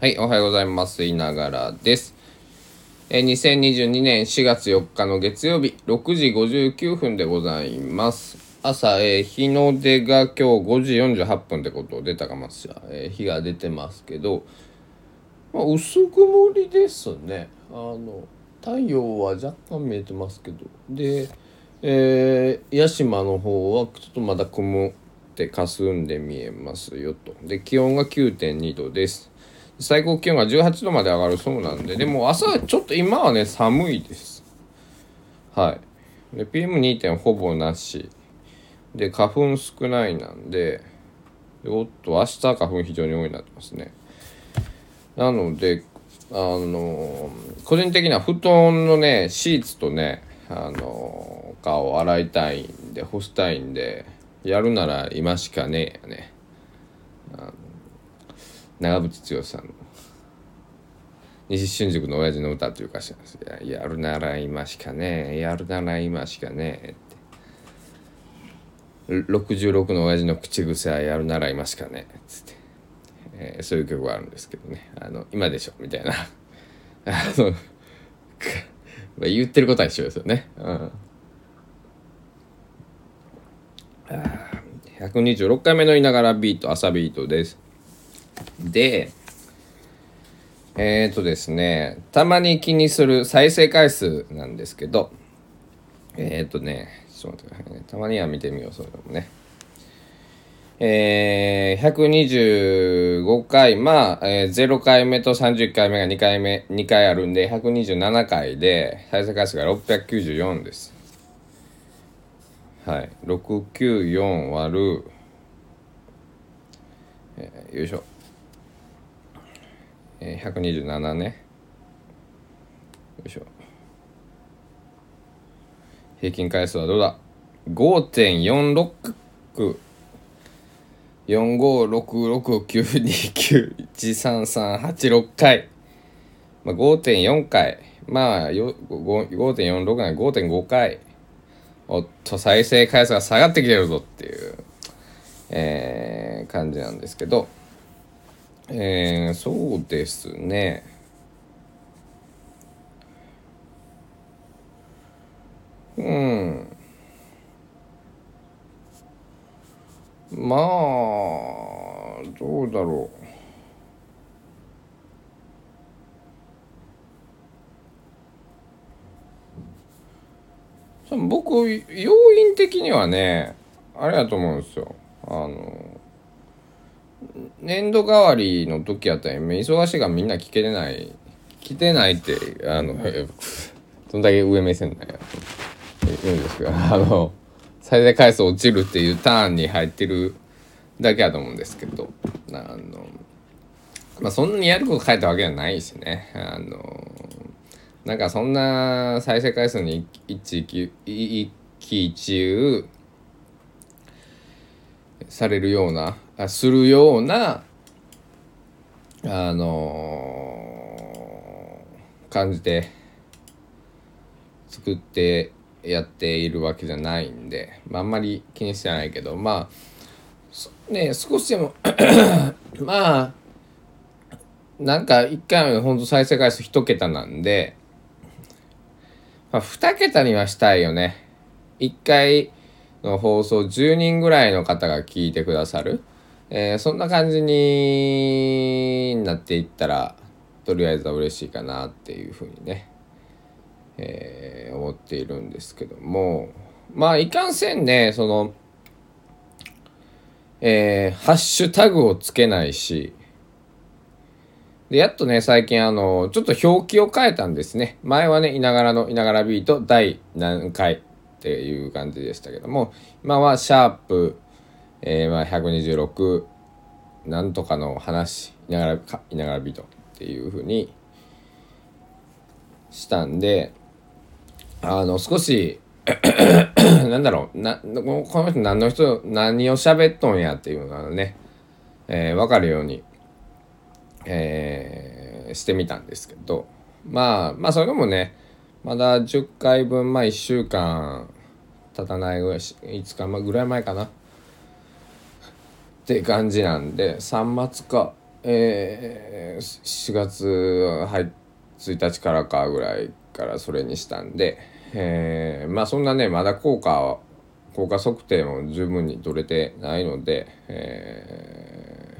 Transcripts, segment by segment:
はい、おはようございます。いながらです。え2022年4月4日の月曜日、6時59分でございます。朝、えー日の出が今日5時48分ってこと出たかましら、えー日が出てますけど、まあ、薄曇りですね。あの、太陽は若干見えてますけど。で、えー、屋島の方はちょっとまだ雲って霞んで見えますよと。で、気温が9.2度です。最高気温が18度まで上がるそうなんで、でも朝はちょっと今はね、寒いです。はい。で、PM2. ほぼなし。で、花粉少ないなんで、おっと、明日花粉非常に多いなってますね。なので、あの個人的には布団のね、シーツとね、あの顔を洗いたいんで、干したいんで、やるなら今しかねえやね。長渕剛さんの西春宿の親父の歌という歌詞なんです。やるなら今しかねえ。やるなら今しかねえ。って。66の親父の口癖はやるなら今しかねえ。っつって、えーそういう曲があるんですけどね。あの今でしょみたいな。あの 言ってることは一緒ですよね。うん。126回目のいながらビート朝ビートです。で、えっ、ー、とですね、たまに気にする再生回数なんですけど、えっ、ー、とね、ちょっと待ってくださいね。たまには見てみよう、そういうのもね。えー、125回、まあ、えー、0回目と30回目が2回目、2回あるんで、127回で、再生回数が694です。はい。694割る、えー、よいしょ。えー、127ね。よいしょ。平均回数はどうだ？5.46 456692913386回、まあ、5.4回。まあ5.46な5.5回。おっと再生回数が下がってきてるぞっていう、えー、感じなんですけど。えー、そうですね。うん。まあ、どうだろう。僕、要因的にはね、あれだと思うんですよ。あの、年度代わりの時やったら忙しいからみんな聞けてない聞けてないってあの そんだけ上目線なんや。言うんですが あの再生回数落ちるっていうターンに入ってるだけやと思うんですけどあのまあそんなにやること書いたわけじゃないしね。あのなんかそんな再生回数に一喜一憂されるようなするようなあのー、感じで作ってやっているわけじゃないんで、まあ、あんまり気にしてないけどまあね少しでも まあなんか1回のほんと再生回数1桁なんで、まあ、2桁にはしたいよね。1回の放送10人ぐらいの方が聞いてくださる。えー、そんな感じになっていったらとりあえずは嬉しいかなっていうふうにね、えー、思っているんですけども。まあいかんせんねそのえー、ハッシュタグをつけないしでやっとね最近あのちょっと表記を変えたんですね。前はねいながらのいながらビート第何回っていう感じでしたけども今はシャープえー、まあ126なんとかの話いながらかいながらビートっていうふうにしたんであの少し なんだろうなこの人何の人何を喋っとんやっていうのがね、えー、分かるように、えー、してみたんですけどまあまあそれでもねまだ10回分まあ1週間経たないぐらい5日ぐらい前かな。って感じなんで3月かえー、4月入1日からかぐらいからそれにしたんで、えー、まあそんなねまだ効果は効果測定も十分に取れてないので、え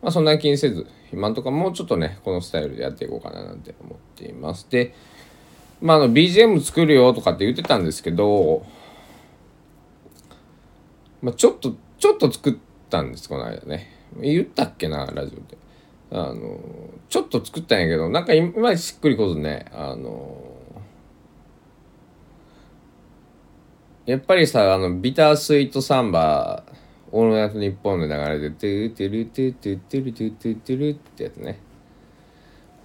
ー、まあ、そんなに気にせず今んとこもうちょっとねこのスタイルでやっていこうかななんて思っています。でまあの BGM 作るよとかって言ってたんですけど、まあ、ちょっとちょっと作ったんですこの間ね。言ったっけなラジオで。あのちょっと作ったんやけどなんかいまいちしっくりこずねあのやっぱりさあのビタースイートサンバ「オールナイトニッポン」の流れで「トゥトゥルトゥトゥトゥルトゥトゥトゥル」ってやつね。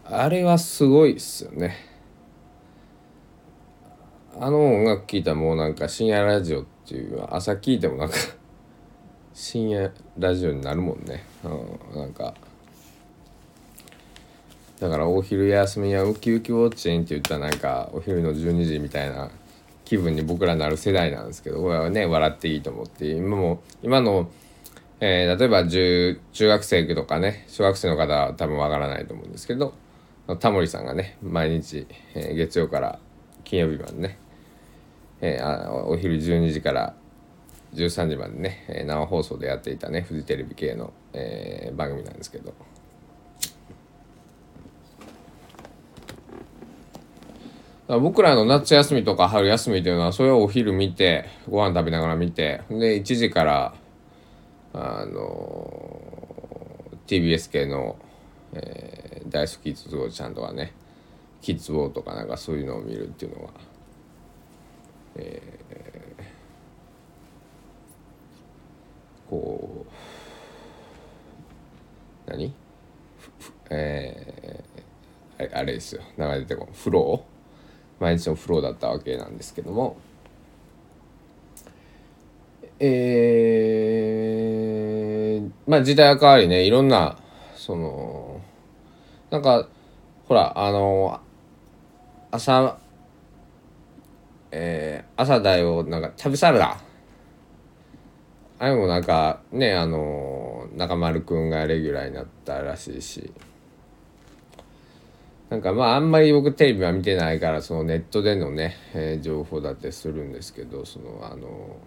あれはすごいっすよね。あの音楽聴いたらもうなんか深夜ラジオっていう朝聴いてもなんか深夜ラジオになるもんね。うん。なんか。だからお昼休みはウキウキウォッチンって言ったらなんかお昼の12時みたいな気分に僕らなる世代なんですけどこれはね笑っていいと思って。今も今の、えー、例えば中学生とかね小学生の方は多分わからないと思うんですけどタモリさんがね毎日、えー、月曜から金曜日までね、えー、あお昼12時から13時までね、え生放送でやっていたねフジテレビ系の、えー、番組なんですけど。僕らの夏休みとか春休みというのはそれをお昼見てご飯食べながら見てで1時からあの TBS 系の、えー、大好きつつちゃんとかねキッズウォーとかなんかそういうのを見るっていうのは、えー、こう何？えー、あれですよ。流れてこフロー？毎日のフローだったわけなんですけども。えー、まあ時代は変わりね。いろんなそのなんかほらあの朝えー、朝だよ。なんか旅サラダ。あれもなんかねあの中丸くんがレギュラーになったらしいし。なんかまああんまり僕テレビは見てないからそのネットでのね、えー、情報だってするんですけどそのあの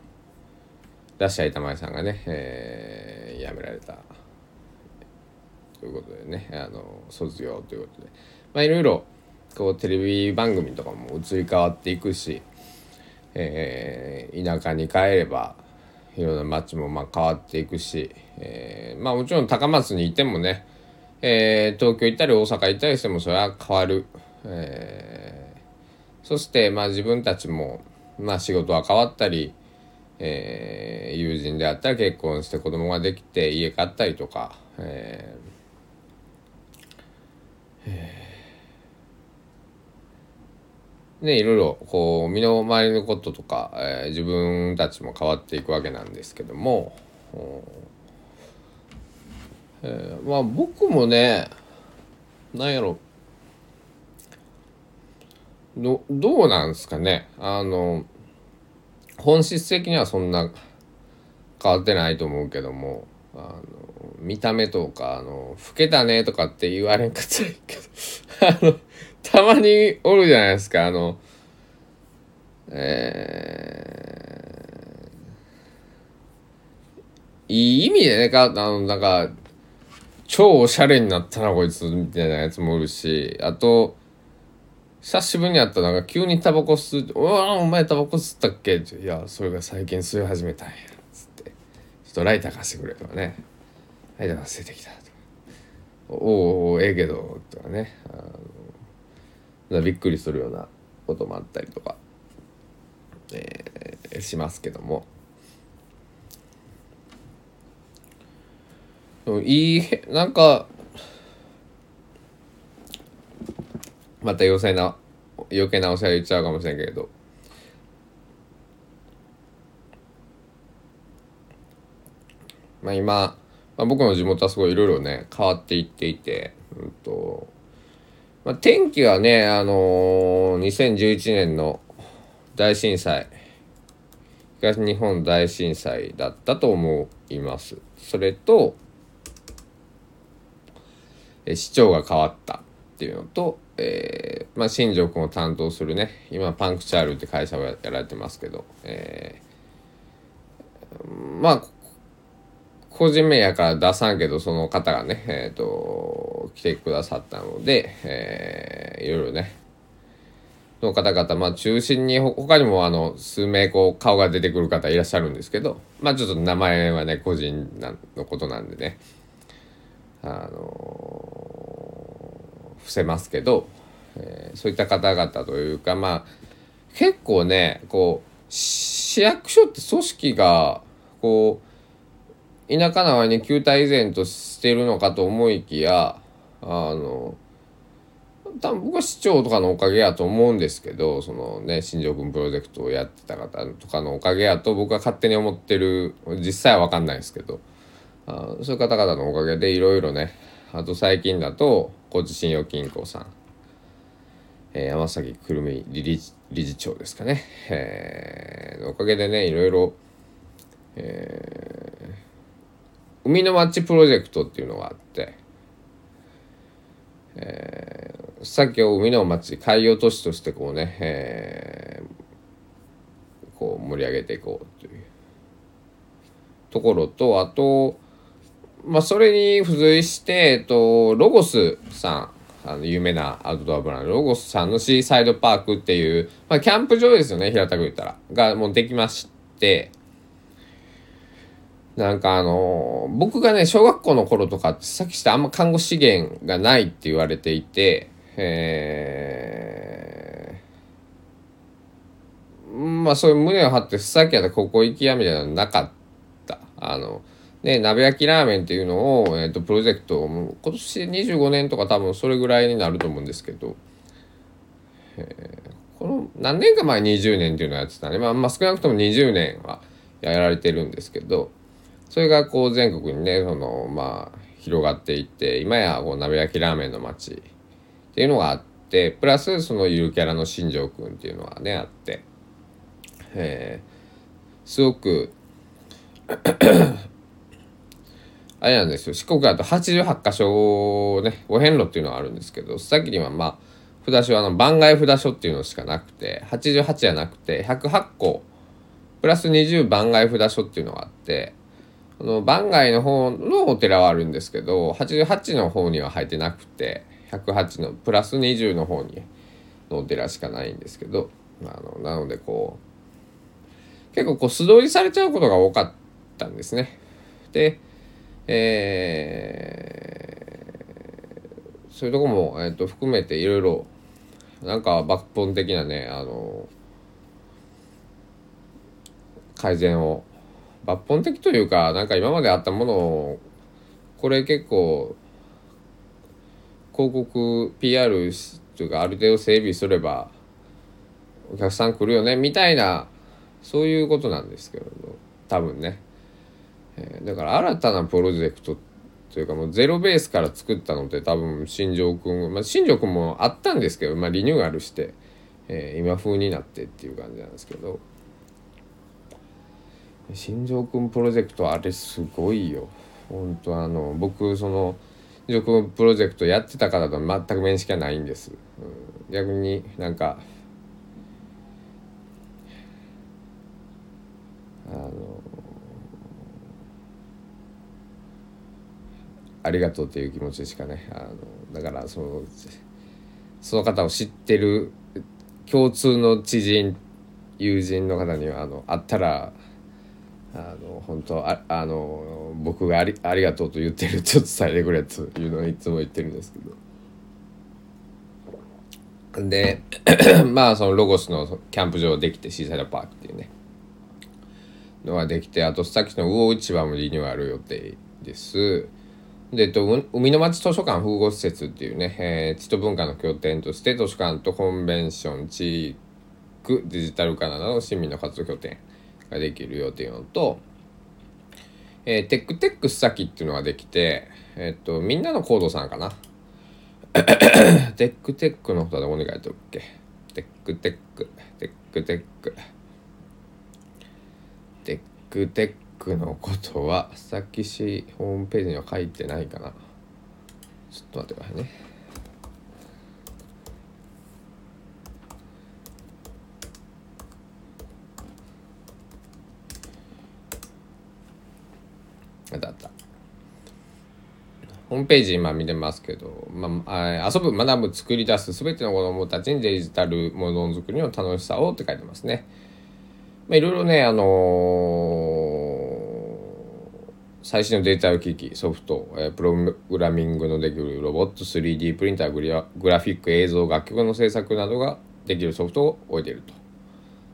ラッシャー板前さんがね、えー、辞められた。ということでねあの卒業ということで。まあいろいろこうテレビ番組とかも移り変わっていくし、えー、田舎に帰ればいろんな街もまあ変わっていくし、えー、まあもちろん高松にいてもねえー、東京行ったり大阪行ったりしてもそれは変わる、えー、そしてまあ自分たちも、まあ、仕事は変わったり、えー、友人であったら結婚して子供ができて家買ったりとか、えーえー、ねいろいろこう身の回りのこととか、えー、自分たちも変わっていくわけなんですけども。えー、まあ僕もねなんやろどどうなんですかねあの本質的にはそんな変わってないと思うけどもあの見た目とかあの老けたねとかって言われんかったらいいけど あのたまにおるじゃないですか。あのえー、いい意味でねかあのなんか超おしゃれになったなこいつみたいなやつもおるし。あと久しぶりに会ったなんか急にタバコ吸う「うわお前タバコ吸ったっけ?」いやそれが最近吸い始めたんや」つって「ちょっとライター貸してくれ」とかね「ライター忘れてきた」とか「おおええけど」とかね。あのびっくりするようなこともあったりとか、えー、しますけども。いいなんかまた余計な余計なお世話言っちゃうかもしれんけどまあ今、まあ、僕の地元はすごいいろいろね変わっていっていて、うんとまあ、天気はねあのー、2011年の大震災東日本大震災だったと思います。それとえ市長が変わったっていうのと、えーまあ、新庄君を担当するね今パンクチャールって会社をやられてますけど、えー、まあ個人名やから出さんけどその方がねえっ、ー、と来てくださったので、えー、いろいろね。の方々、まあ、中心に他にもあの数名こう顔が出てくる方いらっしゃるんですけどまあちょっと名前はね個人のことなんでね。あの伏せますけど、えー、そういった方々というかまあ結構ねこう市役所って組織がこう田舎な割に旧態依然としてるのかと思いきやあの多分僕は市長とかのおかげやと思うんですけどそのね新庄君プロジェクトをやってた方とかのおかげやと僕は勝手に思ってる実際は分かんないですけどあそういう方々のおかげでいろいろねあと最近だと高知信用金庫さん、えー、山崎くるみ理理事長ですかね、えー、おかげでねいろいろ、えー、海の町プロジェクトっていうのがあって、えー、さっき海の町海洋都市としてこうね、えー、こう盛り上げていこうというところとあとまあ、それに付随して、えっと、ロゴスさん、あの、有名なアウトドアブランド、ロゴスさんのシーサイドパークっていう、まあ、キャンプ場ですよね、平たく言ったら。が、もうできまして、なんかあの、僕がね、小学校の頃とかって、さっきしたあんま看護資源がないって言われていて、えー、まあそういう胸を張って、さっきやったここ行きやみたいなのなかった。あの、で、鍋焼きラーメンっていうのを、えっ、ー、と、プロジェクト、今年25年とか多分それぐらいになると思うんですけど、えー、この何年か前20年っていうのをやってたね。まあ、まあ、少なくとも20年はやられてるんですけど、それがこう全国にね、その、まあ、広がっていって、今やこう鍋焼きラーメンの街っていうのがあって、プラスそのゆるキャラの新庄くんっていうのがね、あって、えー、すごく あれなんですよ。四国だと88箇所ねお遍路っていうのがあるんですけどさっきにはまあ札所あの番外札所っていうのしかなくて88じゃなくて108個プラス20番外札所っていうのがあってこの番外の方のお寺はあるんですけど88の方には入ってなくて108のプラス20の方にのお寺しかないんですけどあのなのでこう結構こう素通りされちゃうことが多かったんですね。でえー、そういうとこも、えーと、含めていろいろなんか抜本的なねあの改善を抜本的というかなんか今まであったものをこれ結構広告 PR というかある程度整備すればお客さん来るよねみたいなそういうことなんですけど多分ね。えー、だから新たなプロジェクトというかもうゼロベースから作ったのって多分新庄君まあ新庄君もあったんですけど、まあ、リニューアルして、えー、今風になってっていう感じなんですけど新庄君プロジェクトあれすごいよ。本当あの僕その新庄君プロジェクトやってた方と全く面識はないんです、うん、逆になんかあのありがとうっていう気持ちしかねあのだからそのその方を知ってる共通の知人友人の方にはあの会ったらあの本当ああの僕がありありがとうと言ってるちょっと伝えてくれというのをいつも言ってるんですけど。で まあそのロゴスのキャンプ場できてシーサイドパークっていうね。のができてあとさっきの魚市場もリニューアル予定です。で、えっと、海の町図書館複合施設っていうね、えー、知と文化の拠点として図書館とコンベンション、地区、デジタル化などの市民の活動拠点。ができるよっていうのと、えー、テックテックすさきっていうのができて、えっと、みんなのコードさんかな。テックテックのことはどこに書いておっけ？テックテック、テックテック。テックテックのことは、さっきしホームページには書いてないかな。ちょっと待ってくださいねあったあったホームページ今見てますけど、まあ、遊ぶ、学ぶ、作り出す、すべての子どもたちにデジタルものづくりの楽しさをって書いてますね。まあ、いろいろね、あのー、最新のデータ機器、ソフト、えー、プログラミングのできるロボット、3D プリンター、ググラフィック、映像、楽曲の制作などができるソフトを置いていると。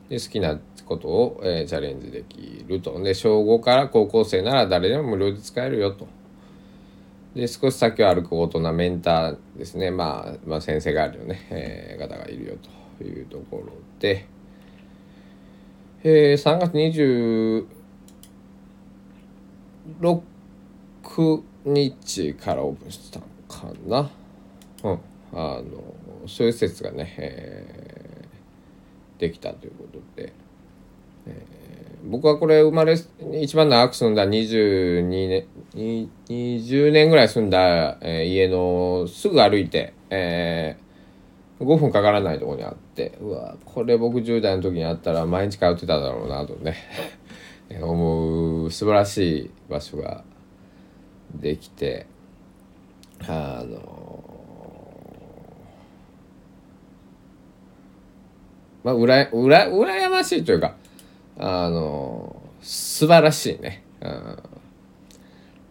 で好きなことを、えー、チャレンジできると。で、小5から高校生なら誰でも無料で使えるよと。で少し先を歩く大人メンターですね、まあ、まあ先生があるよね、えー、方がいるよというところで、えー、3月26日からオープンしたのかな。うん。あのそういう施設がね、えー、できたということで、えー、僕はこれ生まれ一番長く住んだ22年20年ぐらい住んだ、えー、家のすぐ歩いて、えー、5分かからないところにあってうわこれ僕10代の時にあったら毎日通ってただろうなとね 思う素晴らしい場所ができてあのまあうらうら羨ましいというかあの素晴らしいね。うん。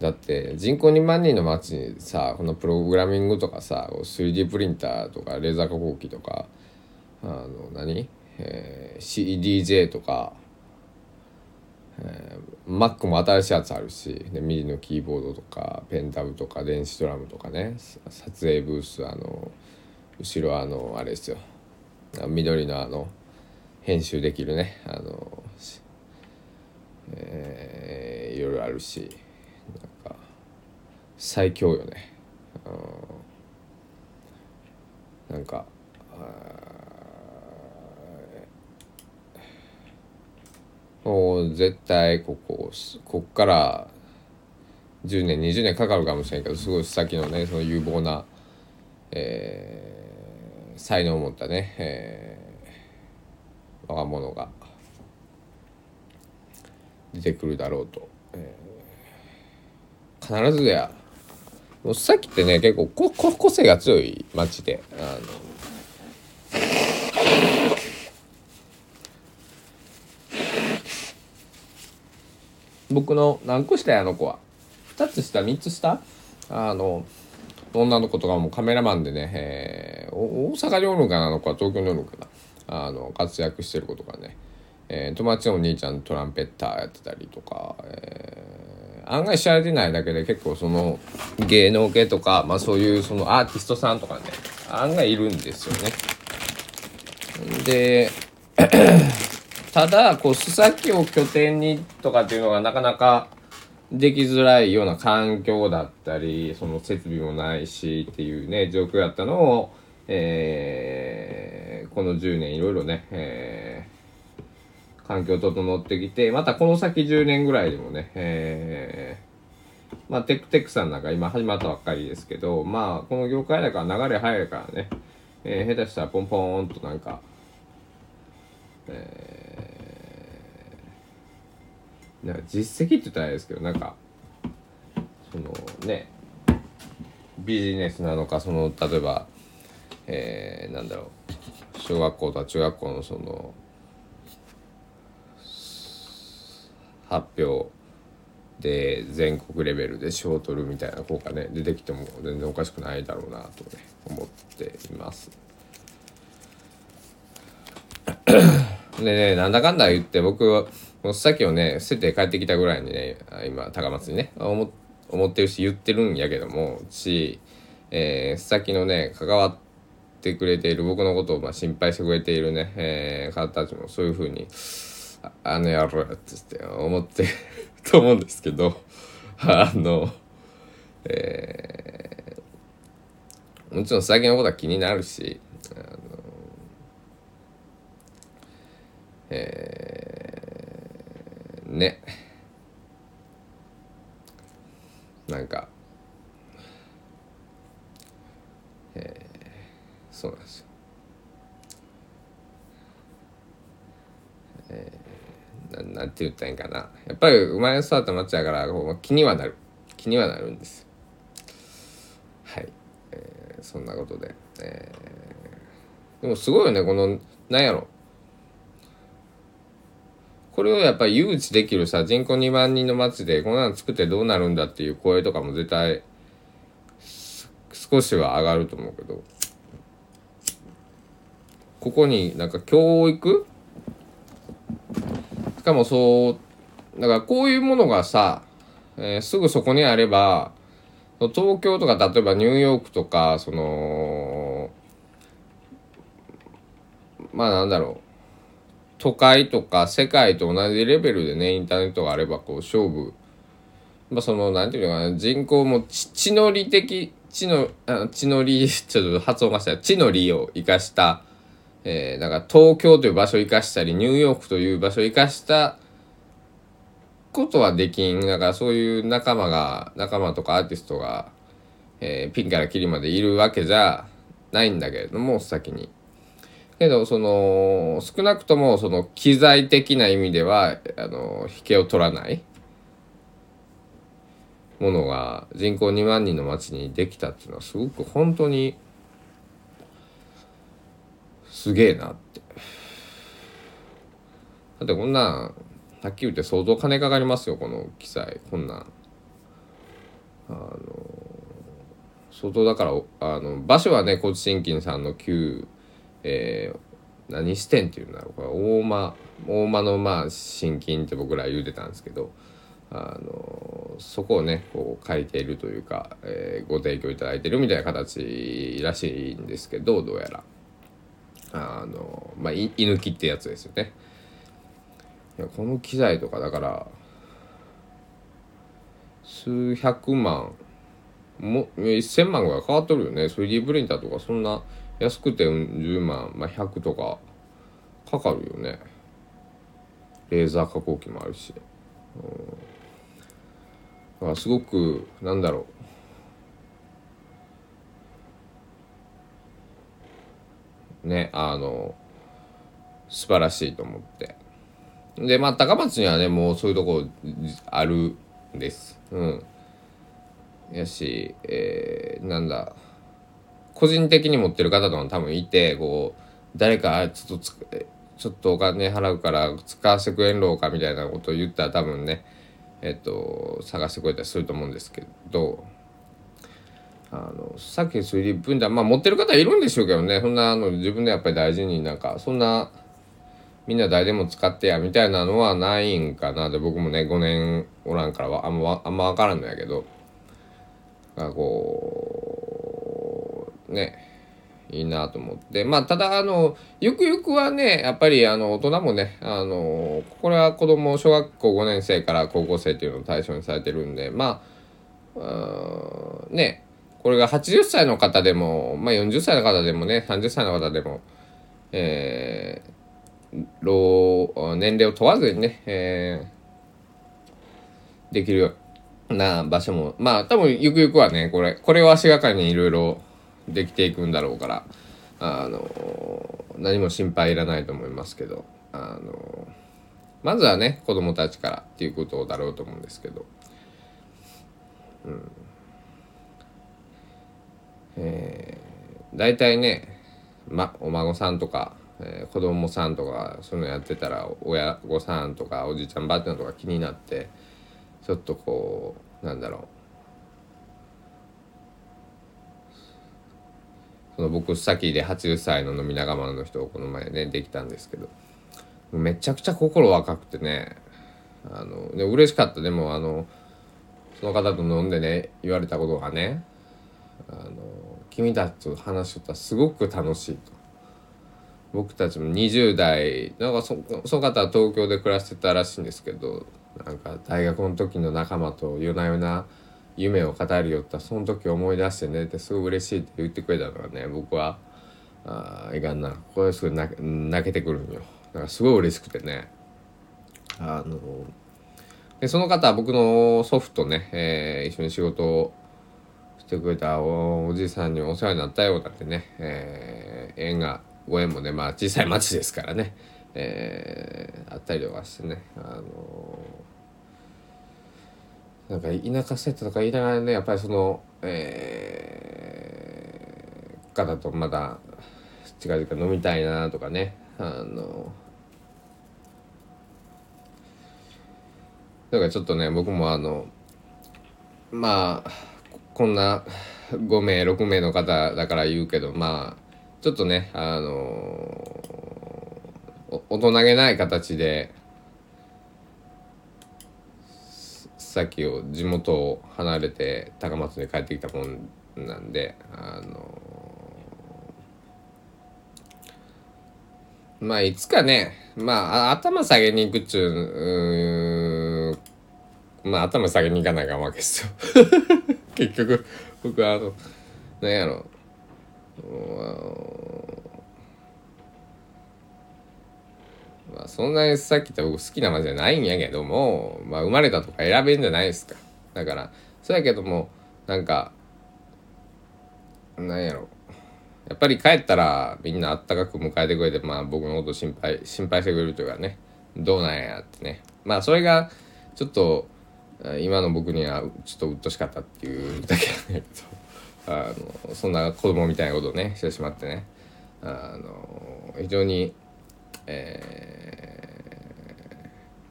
だって人口2万人の町にさこのプログラミングとかさ 3D プリンターとかレーザー加工機とかあの何、えー、CDJ とか、えー、Mac も新しいやつあるしでミリのキーボードとかペンタブとか電子ドラムとかね撮影ブースあの後ろあのあれですよ。緑のあの編集できるねあの、えー、いろいろあるし。最強よねなんかもう絶対こここっから10年20年かかるかもしれんけどすごい先のねその有望な、えー、才能を持ったね、えー、若者が出てくるだろうと、えー、必ずや。さっきってね結構ここ個性が強い街であの僕の何個下やあの子は。2つ下3つ下？あの女の子とかもカメラマンでね、えー、大阪におるんかなあの子は。東京におるんかな。あの活躍してる子とかね、えー、友達のお兄ちゃんトランペッターやってたりとか、えー案外知られてないだけで結構その芸能系とか、まあ、そういうそのアーティストさんとかね案外いるんですよね。でただこう須崎を拠点にとかっていうのがなかなかできづらいような環境だったりその設備もないしっていうね状況やったのを、えー、この10年いろいろね、えー環境整ってきて、またこの先10年ぐらいでもね、えー、まあ、テクテクさんなんか今始まったばっかりですけど、まあ、この業界だから流れ早いからね、えー、下手したらポンポーンとなんか、えー、なんか実績って言ったらあれですけど、なんか、そのね、ビジネスなのか、その、例えば、えー、なんだろう、小学校とか中学校のその、発表で全国レベルで賞を取るみたいな効果ね出てきても全然おかしくないだろうなとね思っています。でねなんだかんだ言って僕はもうさっきをね捨てて帰ってきたぐらいにね今高松にね思思ってるし言ってるんやけどもし、えー、さっきのね関わっててくれている僕のことをまあ心配してくれているね、えー、方たちもそういうふうにあの野郎って思ってと思うんですけど あのえー、もちろん最近のことは気になるしあのえー、ね。そうなんですよ。えー、ななんて言ったらいいんかな。やっぱり生まれ育った町やからこう気にはなる。気にはなるんですはい、えー、そんなことで、えー、でもすごいよねこのなんやろ。これをやっぱり誘致できるさ人口2万人の町でこんなの作ってどうなるんだっていう声とかも絶対少しは上がると思うけど。ここになんか教育？しかもそうだからこういうものがさ、えー、すぐそこにあれば東京とか例えばニューヨークとかそのまあなんだろう。都会とか世界と同じレベルでねインターネットがあればこう勝負。まあそのなんていうのかな人口も地の利的地の地の利 ちょっと発音がした。地の利を生かしたえー、だから東京という場所を生かしたりニューヨークという場所を生かしたことはできんだからそういう仲間が仲間とかアーティストが、えー、ピンからキリまでいるわけじゃないんだけれども先に。けどその少なくともその機材的な意味ではあの引けを取らないものが人口2万人の町にできたっていうのはすごく本当にすげえなって。だってこんなんはっきり言って相当金かかりますよこの機材。こんなん。あの相当だからあの場所はね高知新金さんの旧えー、何支店っていうんだろう。これ大間大間のまあ新金って僕ら言うてたんですけどあのそこをねこう借りているというか、えー、ご提供いただいてるみたいな形らしいんですけどどうやら。あのまあ居抜きってやつですよね。いやこの機材とかだから数百万も1000万ぐらい変わっとるよね。3D プリンターとかそんな安くて10万、まあ、100とかかかるよね。レーザー加工機もあるし、うん、だからすごくなんだろう。ねあの素晴らしいと思って。でまあ高松にはねもうそういうとこあるんです。うん。やし、えー、なんだ個人的に持ってる方とも多分いてこう誰かちょっとつちょっとお金払うから使わせてくれんろうかみたいなことを言ったら多分ねえっと探してくれたりすると思うんですけどあのさっき 3D プリンターまあ持ってる方いるんでしょうけどね。そんなあの自分でやっぱり大事になんかそんなみんな誰でも使ってやみたいなのはないんかなで僕もね5年おらんからはあんまあんま分からんのやけど。こうねいいなと思って。まあただあのゆくゆくはねやっぱりあの大人もねあのこれは子供小学校5年生から高校生っていうのを対象にされてるんでまあねこれが80歳の方でも、まあ、40歳の方でもね30歳の方でも、えー、老年齢を問わずにね、えー、できるような場所もまあ多分ゆくゆくはねこれこれを足がかりにいろいろできていくんだろうからあの何も心配いらないと思いますけどあのまずはね子供たちからっていうことだろうと思うんですけど。うん。えー、大体ね、ま、お孫さんとか、えー、子供さんとかそういうのやってたら親御さんとかおじいちゃんばあちゃんとか気になってちょっとこうなんだろう。その僕先で80歳の飲み仲間の人をこの前ねできたんですけどめちゃくちゃ心若くてねあので嬉しかった。でもあのその方と飲んでね言われたことがねあの君たちと話しとったらすごく楽しいと。僕たちも20代なんかそその方は東京で暮らしてたらしいんですけどなんか大学の時の仲間と夜な夜な夢を語るよったその時思い出してねってすごい嬉しいって言ってくれたのがね僕はあいかんな。これすごい泣けてくるんよ。だからすごい嬉しくてね。あのでその方は僕の祖父とね、えー、一緒に仕事をてくれたおじいさんにお世話になったようだってね、えね縁がご縁もねまあ小さい町ですからね、えー、あったりとかしてね。あのなんか田舎セットとか言いながらねやっぱりそのえー、方とまだ近々飲みたいなとかね。あのだからちょっとね僕もあのまあこんな5名6名の方だから言うけどまあちょっとねあの大人げない形でさっきを地元を離れて高松に帰ってきたもんなんであのまあいつかねまあ頭下げに行くっちゅうまあ頭下げに行かないかわけですよ。結局僕はあの何やろ。まあそんなにさっき言った僕好きな街じゃないんやけどもまあ生まれたとか選べんじゃないですか。だからそうやけどもなんかなんやろ。やっぱり帰ったらみんなあったかく迎えてくれてまあ僕のこと心配心配してくれるというかね。どうなんやってね。まあそれがちょっと今の僕にはちょっと鬱陶しかったっていうだけなんだけど。あのそんな子供みたいなことをねしてしまってね。あの非常にえ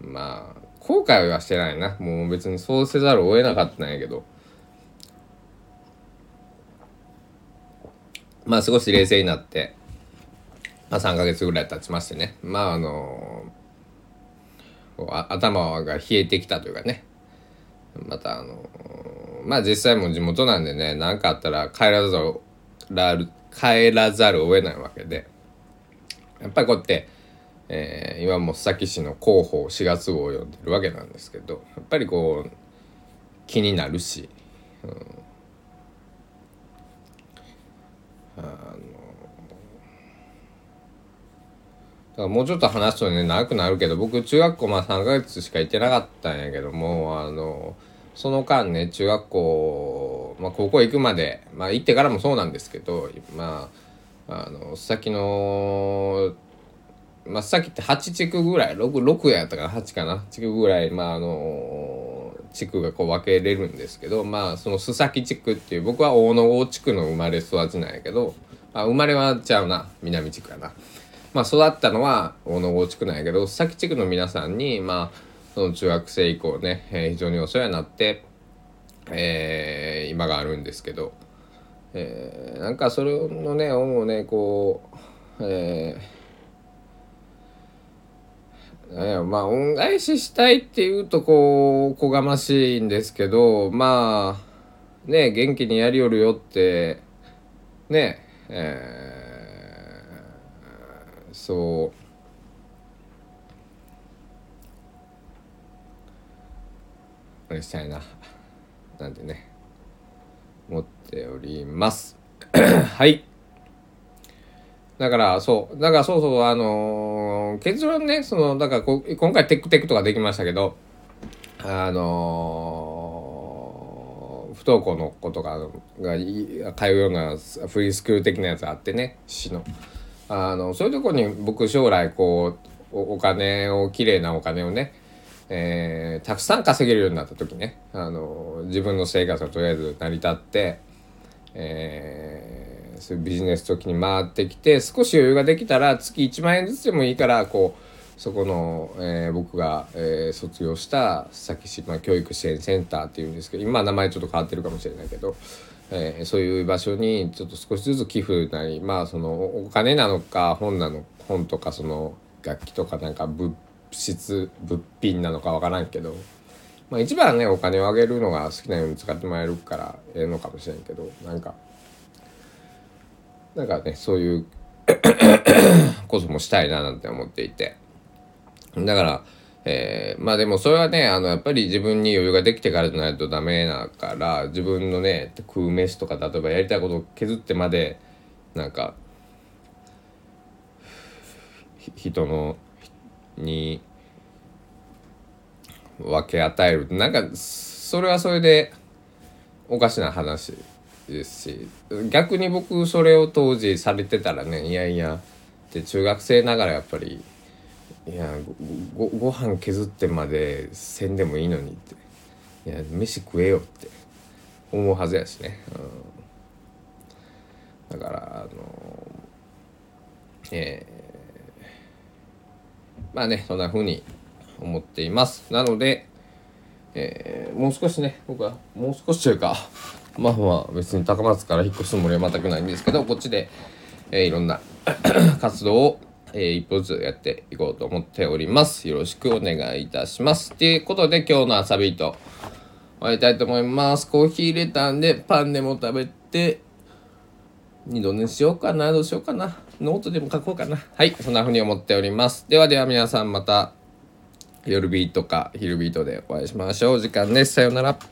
ー、まあ後悔はしてないな。もう別にそうせざるを得なかったんやけど。まあ少し冷静になって、まあ、3ヶ月ぐらい経ちましてね。まああの頭が冷えてきたというかね。またあのまあ実際も地元なんでね何かあったら帰らざる帰らざるを得ないわけで。やっぱりこうやって、えー、今も須崎市の広報4月号を読んでるわけなんですけどやっぱりこう気になるし、うん、あのだからもうちょっと話すとね長くなるけど僕中学校まあ3ヶ月しか行ってなかったんやけどもあのその間ね中学校、まあ、高校行くまでまあ行ってからもそうなんですけどまああの先のまあさっきって8地区ぐらい 6, 6やったかな8かな地区ぐらいまああの地区がこう分けれるんですけどまあその須崎地区っていう僕は大野郷地区の生まれ育ちなんやけどあ生まれはちゃうな南地区やな。まあ育ったのは大野郷地区なんやけど須崎地区の皆さんにまあその中学生以降ね、えー、非常にお世話になって、えー、今があるんですけど、えー、なんかそれのね恩をねこう、えー、まあ恩返ししたいっていうとこうおこがましいんですけどまあね元気にやりよるよってねえー、そう。あれしたいな。なんてね。思っております。はい。だからそう。だからそうそうあのー、結論ねそのだからこ今回テックテックとかできましたけどあのー、不登校の子とかが通うようなフリースクール的なやつあってね市の。あのそういうとこに僕将来こうお金をきれいなお金をねえー、たくさん稼げるようになった時ねあの自分の生活がとりあえず成り立って、えー、そういうビジネス時に回ってきて少し余裕ができたら月1万円ずつでもいいからこうそこの、えー、僕が、えー、卒業した佐木島教育支援センターっていうんですけど今名前ちょっと変わってるかもしれないけど、えー、そういう場所にちょっと少しずつ寄付なりまあそのお金なのか本なの本とかその楽器とかなんか物質物品なのかわからんけど、まあ、一番ねお金をあげるのが好きなように使ってもらえるからええのかもしれんけどなんかなんかねそういう こともしたいななんて思っていて。だからえー、まあでもそれはねあのやっぱり自分に余裕ができてからじゃないとダメだから自分のね食う飯とか例えばやりたいことを削ってまでなんか人のに分け与える。なんかそれはそれでおかしな話ですし逆に僕それを当時されてたらねいやいやで中学生ながらやっぱりいやごごご飯削ってまでせんでもいいのにって。いや飯食えよって。思うはずやしね、うん、だからあのえー、まあねそんな風に思っています。なので、えー、もう少しね僕はもう少しというか まあまあ別に高松から引っ越すつもりは全くないんですけどこっちで、えー、いろんな 活動をえー、一歩ずつやっていこうと思っております。よろしくお願いいたします。ということで今日の朝ビート終わりたいと思います。コーヒー入れたんでパンでも食べて二度寝しようかな。どうしようかな。ノートでも書こうかな。はい。そんな風に思っております。ではでは皆さんまた夜ビートか昼ビートでお会いしましょう。時間です。さようなら。